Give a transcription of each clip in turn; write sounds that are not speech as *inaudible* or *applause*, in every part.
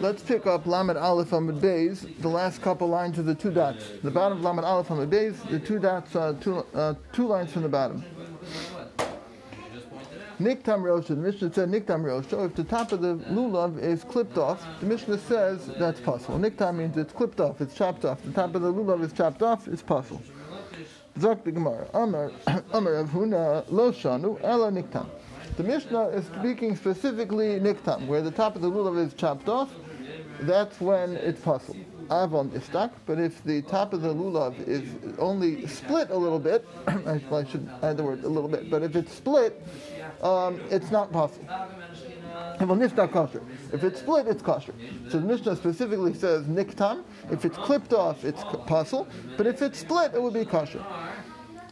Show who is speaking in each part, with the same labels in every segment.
Speaker 1: let's pick up Lamed Aleph Amid Beis, the last couple lines of the two dots. The bottom of Lamed Aleph Amid Beis, the two dots, uh, two, uh, two lines from the bottom. Niktam Rosha, the Mishnah said Niktam Rosha, if the top of the lulav is clipped off, the Mishnah says that's pasul. Niktam means it's clipped off, it's chopped off. The top of the lulav is chopped off, it's pasul. Zok the Gemara, Amar, *coughs* Amar Huna, Lo Shanu, Ela Niktam. The Mishnah is speaking specifically Niktam, where the top of the lulav is chopped off, that's when it's pasul. Avon istak, but if the top of the lulav is only split a little bit, *clears throat* I, I should add the word a little bit, but if it's split, um, it's not pasul. If it's split, it's kosher. So the Mishnah specifically says niktam. If it's clipped off, it's pasul. But if it's split, it would be kosher.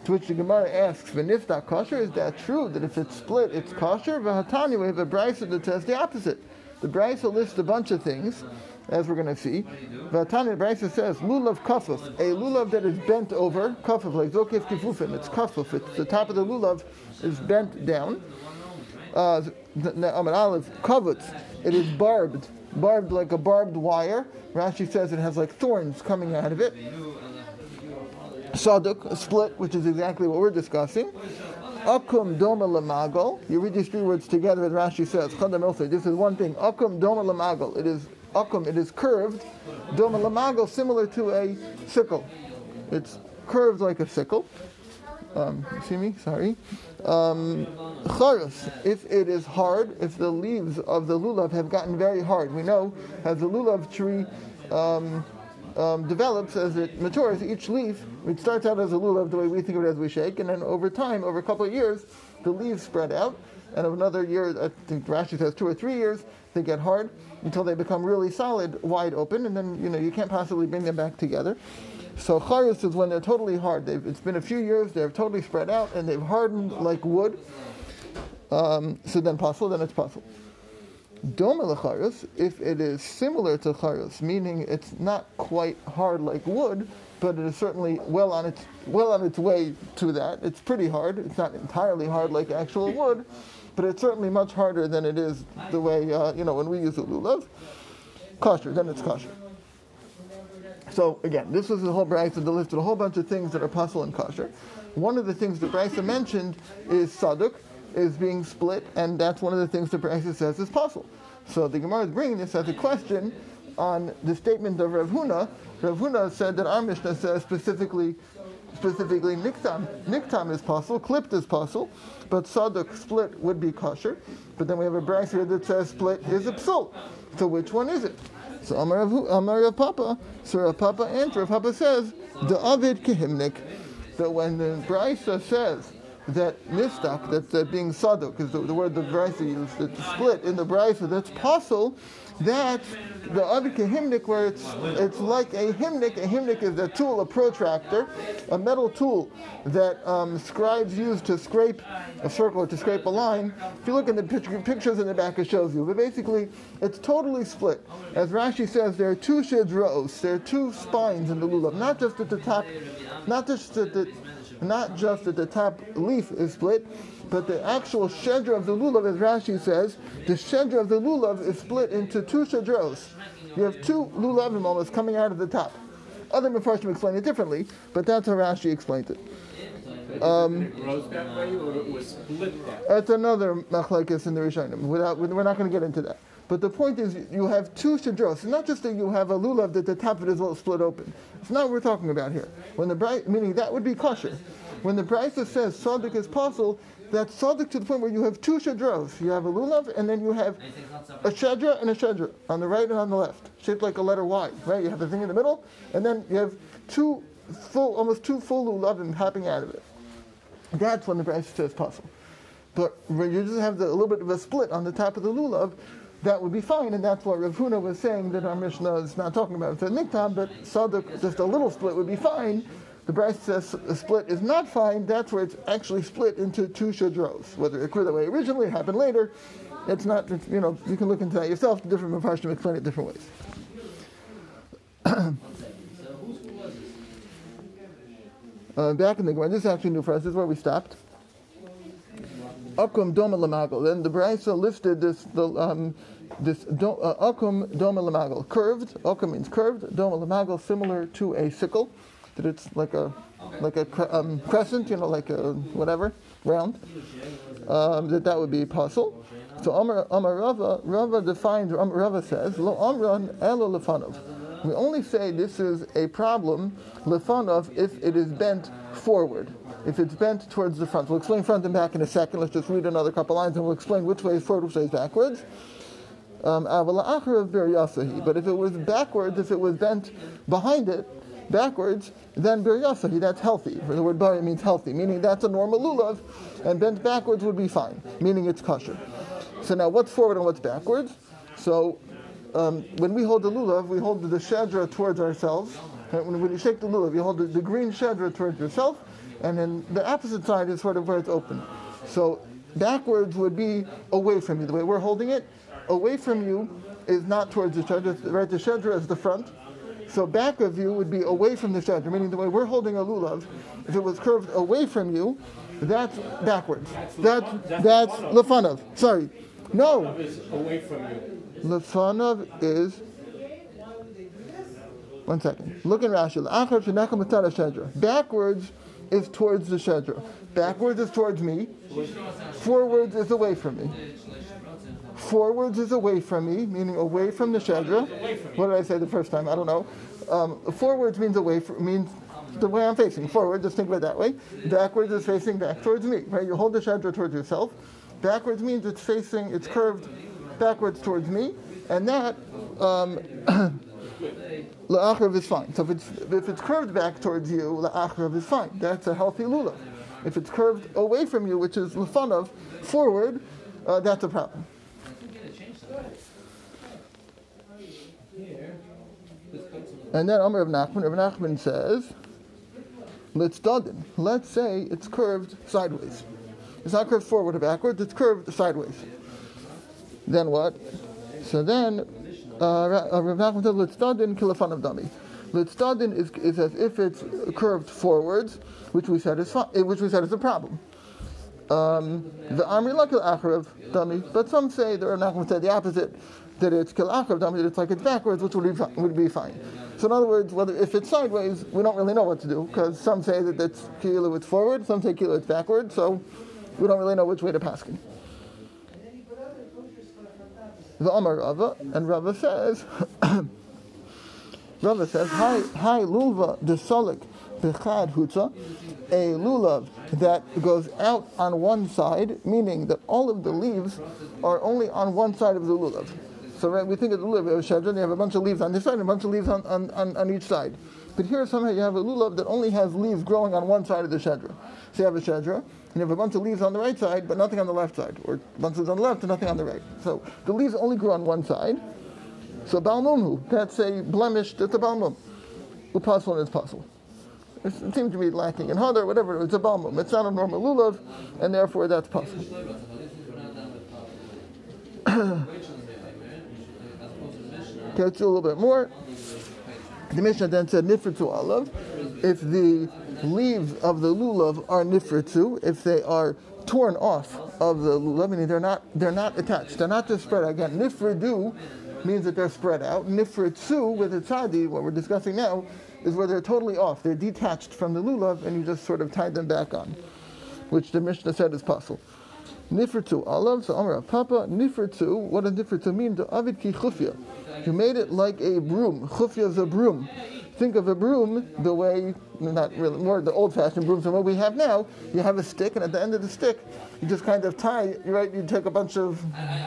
Speaker 1: To which the Gemara asks, "V'nifta kosher? Is that true? That if it's split, it's kosher?" V'hatani, we have a brisa that says the opposite. The brisa lists a bunch of things, as we're going to see. V'hatani, the brisa says, "Lulav kafuf, a lulav that is bent over, kafuf like zokif kifufin. It's kafuf. It's the top of the lulav is bent down." uh, Aleph, kavutz, it is barbed, barbed like a barbed wire. Rashi says it has like thorns coming out of it. Saduk, a split, which is exactly what we're discussing. Akum doma lamagal. You read these three words together, and Rashi says, Chadam This is one thing. Akum doma lamagal. It is akum. It is curved. Doma lamagal, similar to a sickle. It's curved like a sickle. Um, see me? Sorry. Um, if it is hard, if the leaves of the lulav have gotten very hard, we know as the lulav tree um, um, develops, as it matures, each leaf, it starts out as a lulav the way we think of it as we shake, and then over time, over a couple of years, the leaves spread out, and of another year, I think Rashi says two or three years, they get hard until they become really solid, wide open, and then you know you can't possibly bring them back together. So charis is when they're totally hard. They've, it's been a few years, they're totally spread out, and they've hardened like wood. Um, so then pasul, then it's pasul. Doma if it is similar to charis, meaning it's not quite hard like wood, but it is certainly well on its well on its way to that. It's pretty hard. It's not entirely hard like actual wood, but it's certainly much harder than it is the way uh, you know when we use a lulav. Kosher, then it's kosher. So again, this was the whole brisa that listed a whole bunch of things that are pasul and kosher. One of the things the brisa mentioned is saduk, is being split, and that's one of the things the brisa says is pasul. So the Gemara is bringing this as a question on the statement of Rav Huna. Rav Huna said that our Mishnah says specifically, specifically niktam. Niktam is pasul, clipped is pasul, but saduk split would be kosher. But then we have a brisa here that says split is a. So which one is it? So Amar Rav Papa, so Rav Papa answers, Rav Papa says, the Avid Kehimnik, that when the Brisa says that nistak, that's being saduk, is the, the, word the Brisa used, that's split in the Brisa, that's pasul, that's the other hymnic where it's it's like a hymnic. A hymnic is a tool, a protractor, a metal tool that um, scribes use to scrape a circle or to scrape a line. If you look in the picture, pictures in the back, it shows you. But basically, it's totally split. As Rashi says, there are two shidros, there are two spines in the lulav, not just at the top, not just at the not just that the top leaf is split, but the actual shedra of the lulav, as Rashi says, the shedra of the lulav is split into two shedros. You have two lulavim almost coming out of the top. Other Mepharshim explain it differently, but that's how Rashi explained it. Um, that's another machlekes in the Rishonim. Without, we're not going to get into that. But the point is, you have two shadros. It's not just that you have a lulav that the top of it is all split open. It's not what we're talking about here. When the bright, meaning that would be kosher. When the Brisa says sadik is pasul, that's sadik to the point where you have two shadros. You have a lulav, and then you have a shadra and a shadra on the right and on the left, shaped like a letter Y. Right? You have the thing in the middle, and then you have two full, almost two full lulavim hopping out of it. That's when the Brisa says pasul. But when you just have the, a little bit of a split on the top of the lulav, that would be fine, and that's what Rav Huna was saying that our Mishnah is not talking about. It's a niktam, but saduk, just a little split would be fine. The Brisa says a split is not fine. That's where it's actually split into two shadros. Whether it occurred that way originally, it happened later. It's not. It's, you know, you can look into that yourself. Different Mepharshim explain it different ways. *coughs* uh, back in the Gemara, this is actually new for us. This is where we stopped. Akum doma lamagal. Then the Brisa listed this the um, this uh, akum doma lamagal, curved. Akum means curved. Doma lamagal, similar to a sickle. That it's like a like a um, crescent, you know, like a whatever round. Um, that that would be pasul. So Amar, Amar Rava, Rava defines, Rava says, Lo Amran elo lefanov. We only say this is a problem, lefanov, if it is bent forward. If it's bent towards the front. We'll explain front and back in a second. Let's just read another couple lines and we'll explain which way is forward, which way is backwards. Um, but if it was backwards, if it was bent behind it, backwards, then bir yasahi, that's healthy. The word bari means healthy, meaning that's a normal lulav, and bent backwards would be fine, meaning it's kosher. So now, what's forward and what's backwards? So, um, when we hold the lulav, we hold the shadra towards ourselves. Right? When, when you shake the lulav, you hold the, the green shadra towards yourself, and then the opposite side is sort of where it's open. So, backwards would be away from you. The way we're holding it, away from you is not towards the shadra. Right, the shadra is the front. So back of you would be away from the shadra, meaning the way we're holding a lulav, if it was curved away from you, that's backwards. That's that's lefanov. Sorry, no.
Speaker 2: away from you.
Speaker 1: Lefanov is. One second. Look in Rashi. Backwards is towards the shedra. Backwards is towards me. Forwards is away from me. Forwards is away from me, meaning away from the shedra. What did I say the first time? I don't know. Um, forwards means away from, means the way I'm facing. Forward, just think of it that way. Backwards is facing back towards me. Right? You hold the shedra towards yourself. Backwards means it's facing, it's curved backwards towards me, and that um, *coughs* is fine. So if it's if it's curved back towards you, la'achrav is fine. That's a healthy lulav. If it's curved away from you, which is lefanav, forward, uh, that's a problem. And then Amr of Nachman, Rav Nachman says, let's dodin. Let's say it's curved sideways. It's not curved forward or backwards, it's curved sideways. Then what? So then, uh, Rav Nachman says, let's dodin kilafan of dummy. Litzdadin is, is as if it's curved forwards, which we said is fine, which we said is a problem. Um, the Amri Lakil Achrav dummy, but some say the Rav Nachman said the opposite, that it's Kil Achrav dummy, that it's like it's backwards, which would be, would be fine. So in other words, whether if it's sideways, we don't really know what to do because some say that it's kilo it's forward, some say kilo it's backward, so we don't really know which way to pass it. The Amar Rava, and Rava says, *coughs* Rava says, Hi, hi lulva de solik bechad hutza, a lulav that goes out on one side, meaning that all of the leaves are only on one side of the lulav. So right, we think of the lulav, you have a you have a bunch of leaves on this side and a bunch of leaves on, on, on, on each side. But here somehow you have a lulav that only has leaves growing on one side of the shadra. So you have a shadra, and you have a bunch of leaves on the right side, but nothing on the left side, or a bunch of leaves on the left and nothing on the right. So the leaves only grow on one side. So balmumhu, that's a blemish, that's a balmum. Upasul and it's pasul. It seems to be lacking in hadar, whatever, it's a balmum. It's not a normal lulav, and therefore that's pasul. Catch you a little bit more. The Mishnah then said nifritzu olav. If the leaves of the lulav are nifritzu, if they are torn off of the lulav, meaning they're not they're not attached, they're not just spread out. Again, nifridu means that they're spread out. Nifritzu with a tzadi, what we're discussing now, is where they're totally off. They're detached from the lulav, and you just sort of tie them back on, which the Mishnah said is pasul. Nifritzu olav, so Amra Papa, Nifritzu, what does Nifritzu mean? To avid ki chufya. You made it like a broom. Chufya is a broom. Think of a broom the way, not really, more the old-fashioned brooms than what we have now. You have a stick, and at the end of the stick, you just kind of tie, right? You take a bunch of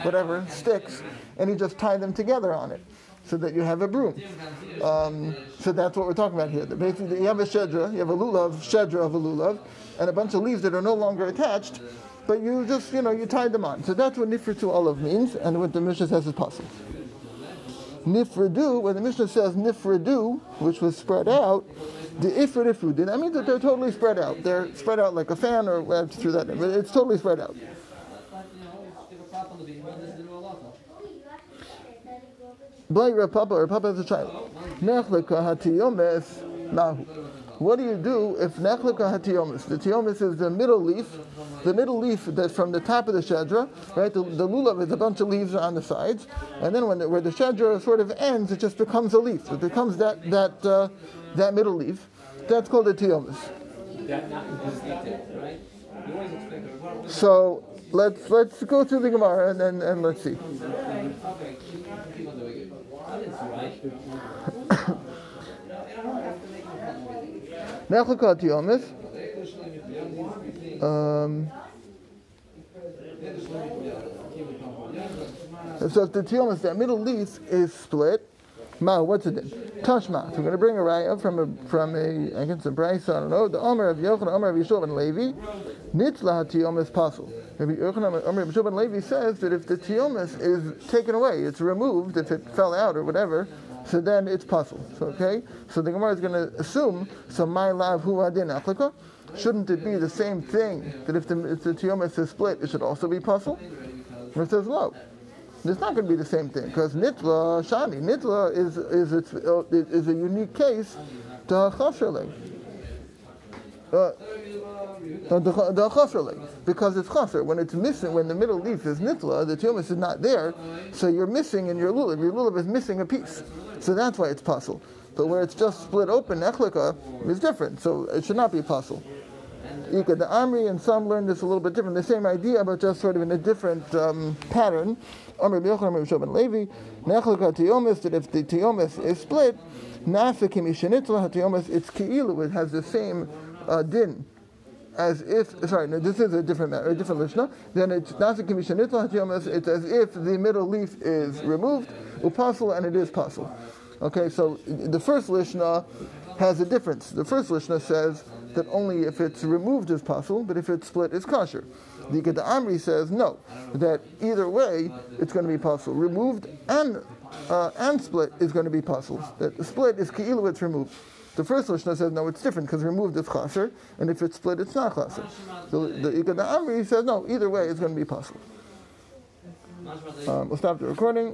Speaker 1: whatever sticks, and you just tie them together on it, so that you have a broom. Um, so that's what we're talking about here. Basically, you have a shedra, you have a lulav, shedra of a lulav, and a bunch of leaves that are no longer attached, but you just, you know, you tied them on. So that's what nifritu olive means, and what the Mishnah says is pasul. Nifridu, when the Mishnah says nifridu, which was spread out, the ifrid ifridu, that means that they're totally spread out. They're spread out like a fan, or well, through that, but it's totally spread out. Blay Rapapa, or Papa has a child. Nechleka. What do you do if nechlika hatiomis? The tiomis is the middle leaf, the middle leaf that from the top of the shedra, right? The, the lulav is a bunch of leaves on the sides, and then when the, where the shedra sort of ends, it just becomes a leaf. It becomes that that uh, that middle leaf. That's called a tiomis. So let's let's go through the Gemara and then and let's see. Nechlaka tiomis. Um, so if the tiomis, that middle leaf is split, ma, what's it? Tashma. So we're going to bring a raya from a from a I guess a brayso. I don't know. The Omer of Yochanan, Omer of Yeshua and Levi, nitzla tiomis pasul. Rabbi Yochanan, Omer of Yeshua and Levi says that if the tiomis is taken away, it's removed, if it fell out or whatever, so then it's pasul. So okay. So the Gemara is going to assume so my lav hu adin aplika. Shouldn't it be the same thing that if the if the tiomis is split, it should also be pasul? And it says no. It's not going to be the same thing because nitla shani nitla is is its, uh, is a unique case to chasherling. Uh, the the because it's chaser when it's missing when the middle leaf is nitla the tumus is not there so you're missing in your lulav your lulav is missing a piece so that's why it's pasul but where it's just split open echlika is different so it should not be pasul. Ika the Amri and some learn this a little bit different. The same idea, but just sort of in a different um, pattern. Amri B'Yochanan, Amri B'Shoban Levi, Nechlika Tiomis, that if the Tiomis is split, Nasa Kimishanitla Tiomis, it's Ki'ilu, it has the same uh, din. As if, sorry, no, this is a different matter, a different lishna. Then it's nasa hatiomis. It's as if the middle leaf is removed, upasul, and it is pasul. Okay, so the first lishna has a difference. The first lishna says that only if it's removed is pasul, but if it's split, it's kosher. The Gita Amri says no, that either way it's going to be pasul. Removed and uh, and split is going to be pasul. That split is ki'ilu, it's removed. The first Lishna says no, it's different because we removed is chaser, and if it's split, it's not chaser. So the Gita Amri says no, either way it's going to be pasul. Um, we'll stop the recording.